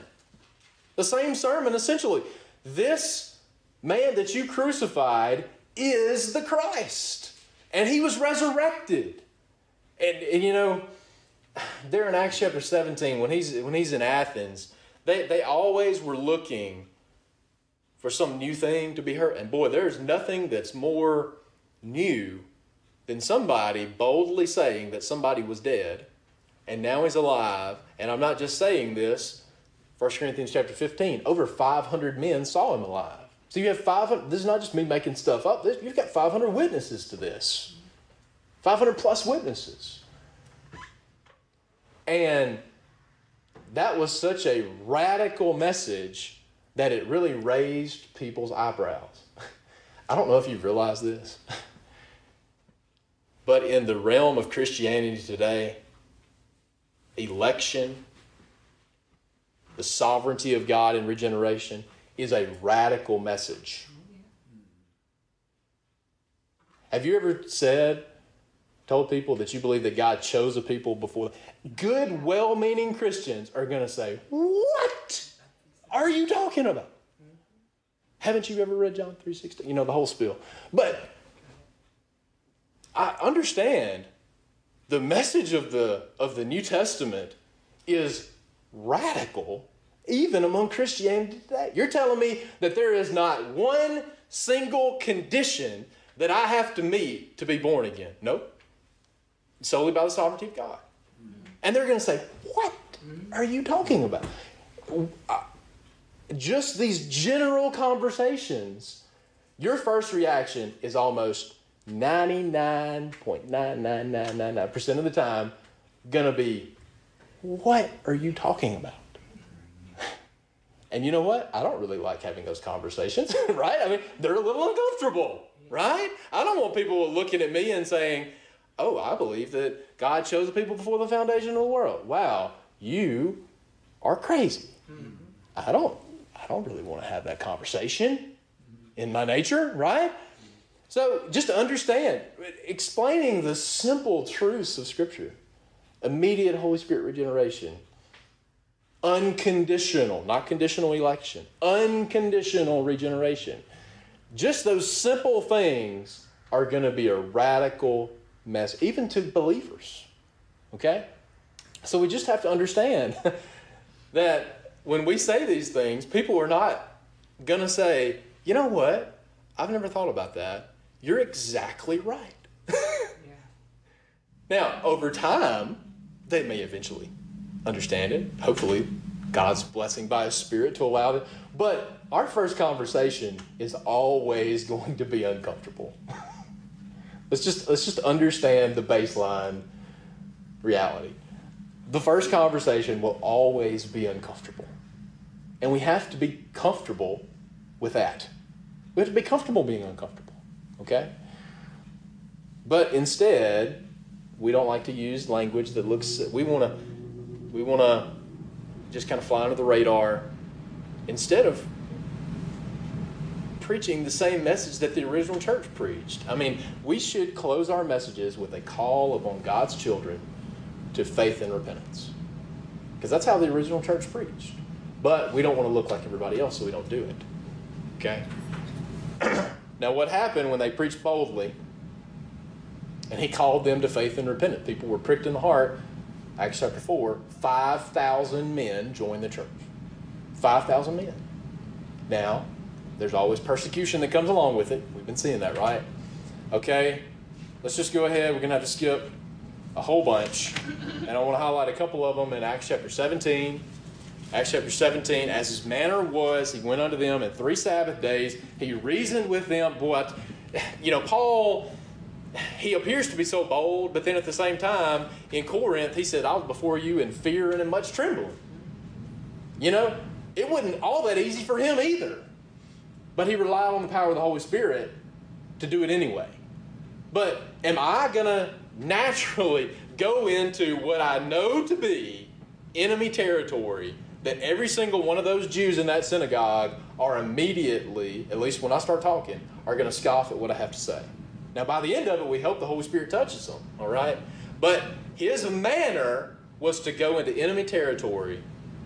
The same sermon, essentially. This man that you crucified is the Christ, and he was resurrected. And, and you know, there in Acts chapter 17, when he's, when he's in Athens, they, they always were looking for some new thing to be heard. And boy, there's nothing that's more new than somebody boldly saying that somebody was dead and now he's alive. And I'm not just saying this. 1 Corinthians chapter 15, over 500 men saw him alive. So you have 500, this is not just me making stuff up. You've got 500 witnesses to this. 500 plus witnesses. And that was such a radical message that it really raised people's eyebrows. I don't know if you've realized this, but in the realm of Christianity today, election, the sovereignty of God in regeneration is a radical message. Have you ever said, told people that you believe that God chose a people before? Good, well meaning Christians are going to say, What are you talking about? Haven't you ever read John 3.16? You know, the whole spiel. But I understand the message of the, of the New Testament is radical even among Christianity today. You're telling me that there is not one single condition that I have to meet to be born again. Nope. Solely by the sovereignty of God. And they're going to say, What are you talking about? Uh, just these general conversations, your first reaction is almost 99.99999% of the time going to be, What are you talking about? And you know what? I don't really like having those conversations, right? I mean, they're a little uncomfortable, right? I don't want people looking at me and saying, Oh, I believe that God chose the people before the foundation of the world. Wow, you are crazy. Mm-hmm. I don't I don't really want to have that conversation in my nature, right? So, just to understand, explaining the simple truths of Scripture, immediate Holy Spirit regeneration, unconditional, not conditional election, unconditional regeneration. Just those simple things are going to be a radical mess, even to believers. Okay? So we just have to understand that when we say these things, people are not going to say, you know what? I've never thought about that. You're exactly right. yeah. Now, over time, they may eventually understand it. Hopefully, God's blessing by His Spirit to allow it. But our first conversation is always going to be uncomfortable. let's just let's just understand the baseline reality. The first conversation will always be uncomfortable. And we have to be comfortable with that. We have to be comfortable being uncomfortable. Okay? But instead, we don't like to use language that looks we want to we want to just kind of fly under the radar instead of preaching the same message that the original church preached. I mean, we should close our messages with a call upon God's children to faith and repentance. Because that's how the original church preached. But we don't want to look like everybody else, so we don't do it. Okay? now, what happened when they preached boldly and he called them to faith and repentance? People were pricked in the heart Acts chapter 4, 5,000 men joined the church. 5,000 men. Now, there's always persecution that comes along with it. We've been seeing that, right? Okay, let's just go ahead. We're going to have to skip a whole bunch. And I want to highlight a couple of them in Acts chapter 17. Acts chapter 17, as his manner was, he went unto them in three Sabbath days. He reasoned with them. Boy, you know, Paul he appears to be so bold, but then at the same time, in Corinth, he said, I was before you in fear and in much trembling. You know, it wasn't all that easy for him either. But he relied on the power of the Holy Spirit to do it anyway. But am I going to naturally go into what I know to be enemy territory that every single one of those Jews in that synagogue are immediately, at least when I start talking, are going to scoff at what I have to say. Now, by the end of it, we hope the Holy Spirit touches them, all right? But his manner was to go into enemy territory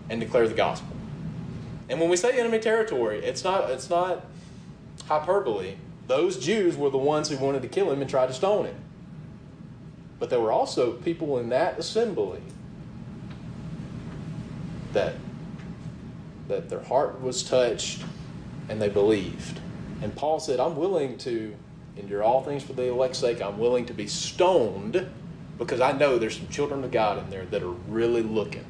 and declare the gospel. And when we say enemy territory, it's not, it's not hyperbole. Those Jews were the ones who wanted to kill him and tried to stone him. But there were also people in that assembly that that their heart was touched and they believed. And Paul said, I'm willing to endure all things for the elect's sake. I'm willing to be stoned because I know there's some children of God in there that are really looking.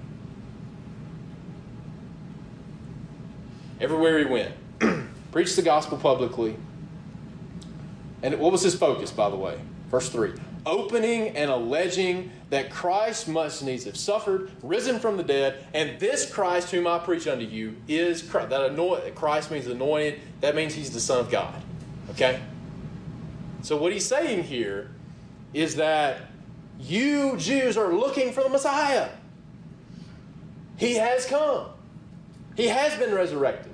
Everywhere he went, preached the gospel publicly. And what was his focus, by the way? Verse 3 opening and alleging that Christ must needs have suffered, risen from the dead, and this Christ whom I preach unto you is Christ. That anoint, Christ means anointed. That means he's the Son of God. Okay? So what he's saying here is that you Jews are looking for the Messiah. He has come. He has been resurrected.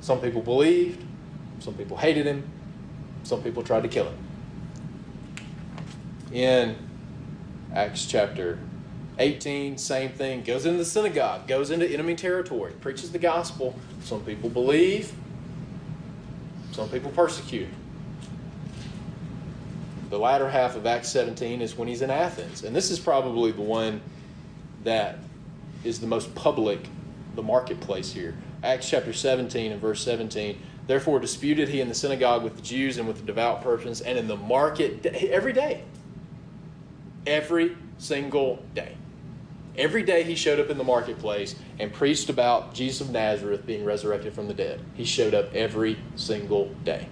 Some people believed, some people hated him, some people tried to kill him in Acts chapter 18, same thing. Goes into the synagogue, goes into enemy territory, preaches the gospel. Some people believe, some people persecute. The latter half of Acts 17 is when he's in Athens. And this is probably the one that is the most public, the marketplace here. Acts chapter 17 and verse 17. Therefore disputed he in the synagogue with the Jews and with the devout persons, and in the market every day every single day. Every day he showed up in the marketplace and preached about Jesus of Nazareth being resurrected from the dead. He showed up every single day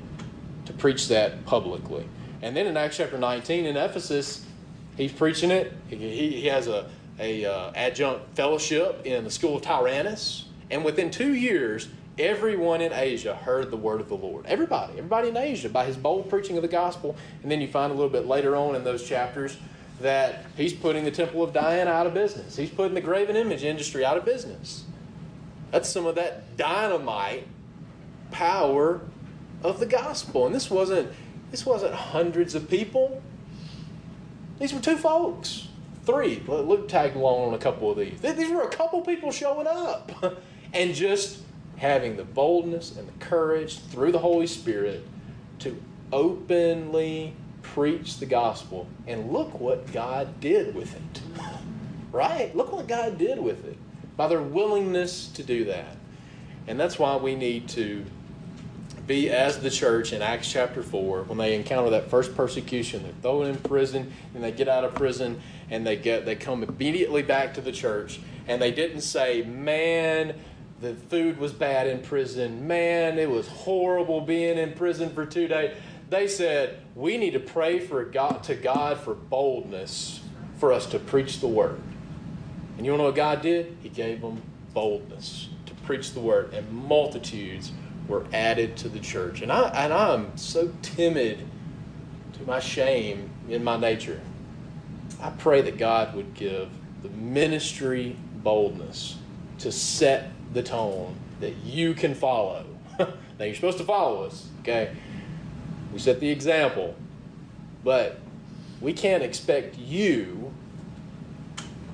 to preach that publicly. And then in Acts chapter 19 in Ephesus, he's preaching it. He, he has a, a uh, adjunct fellowship in the school of Tyrannus. And within two years, everyone in Asia heard the word of the Lord. Everybody, everybody in Asia by his bold preaching of the gospel. And then you find a little bit later on in those chapters that he's putting the Temple of Diana out of business. He's putting the graven image industry out of business. That's some of that dynamite power of the gospel. And this wasn't this wasn't hundreds of people. These were two folks. Three. Luke tagged along on a couple of these. These were a couple people showing up. and just having the boldness and the courage through the Holy Spirit to openly preach the gospel. And look what God did with it. Right? Look what God did with it by their willingness to do that. And that's why we need to be as the church in Acts chapter 4 when they encounter that first persecution. They're thrown in prison and they get out of prison and they get they come immediately back to the church and they didn't say, "Man, the food was bad in prison. Man, it was horrible being in prison for 2 days." They said, we need to pray for God, to God for boldness for us to preach the word. And you want to know what God did? He gave them boldness to preach the word, and multitudes were added to the church. And, I, and I'm so timid to my shame in my nature. I pray that God would give the ministry boldness to set the tone that you can follow. now, you're supposed to follow us, okay? We set the example. But we can't expect you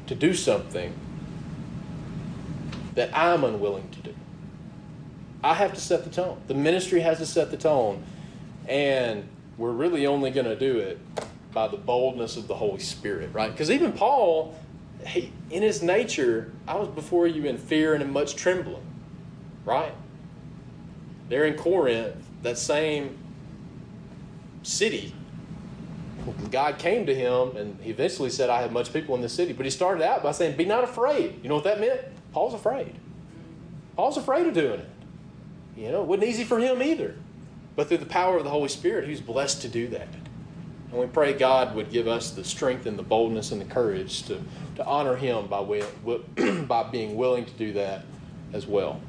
to do something that I'm unwilling to do. I have to set the tone. The ministry has to set the tone. And we're really only going to do it by the boldness of the Holy Spirit, right? Because even Paul, he, in his nature, I was before you in fear and in much trembling, right? There in Corinth, that same city. God came to him and he eventually said, I have much people in this city. But he started out by saying, Be not afraid. You know what that meant? Paul's afraid. Paul's afraid of doing it. You know, it wasn't easy for him either. But through the power of the Holy Spirit, he was blessed to do that. And we pray God would give us the strength and the boldness and the courage to, to honor him by, way, by being willing to do that as well.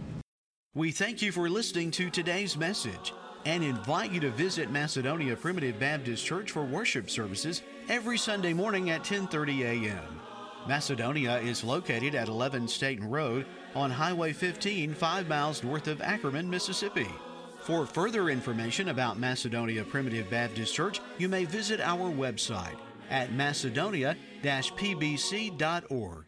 We thank you for listening to today's message and invite you to visit Macedonia Primitive Baptist Church for worship services every Sunday morning at 10:30 a.m. Macedonia is located at 11 Staten Road on Highway 15, 5 miles north of Ackerman, Mississippi. For further information about Macedonia Primitive Baptist Church, you may visit our website at macedonia-pbc.org.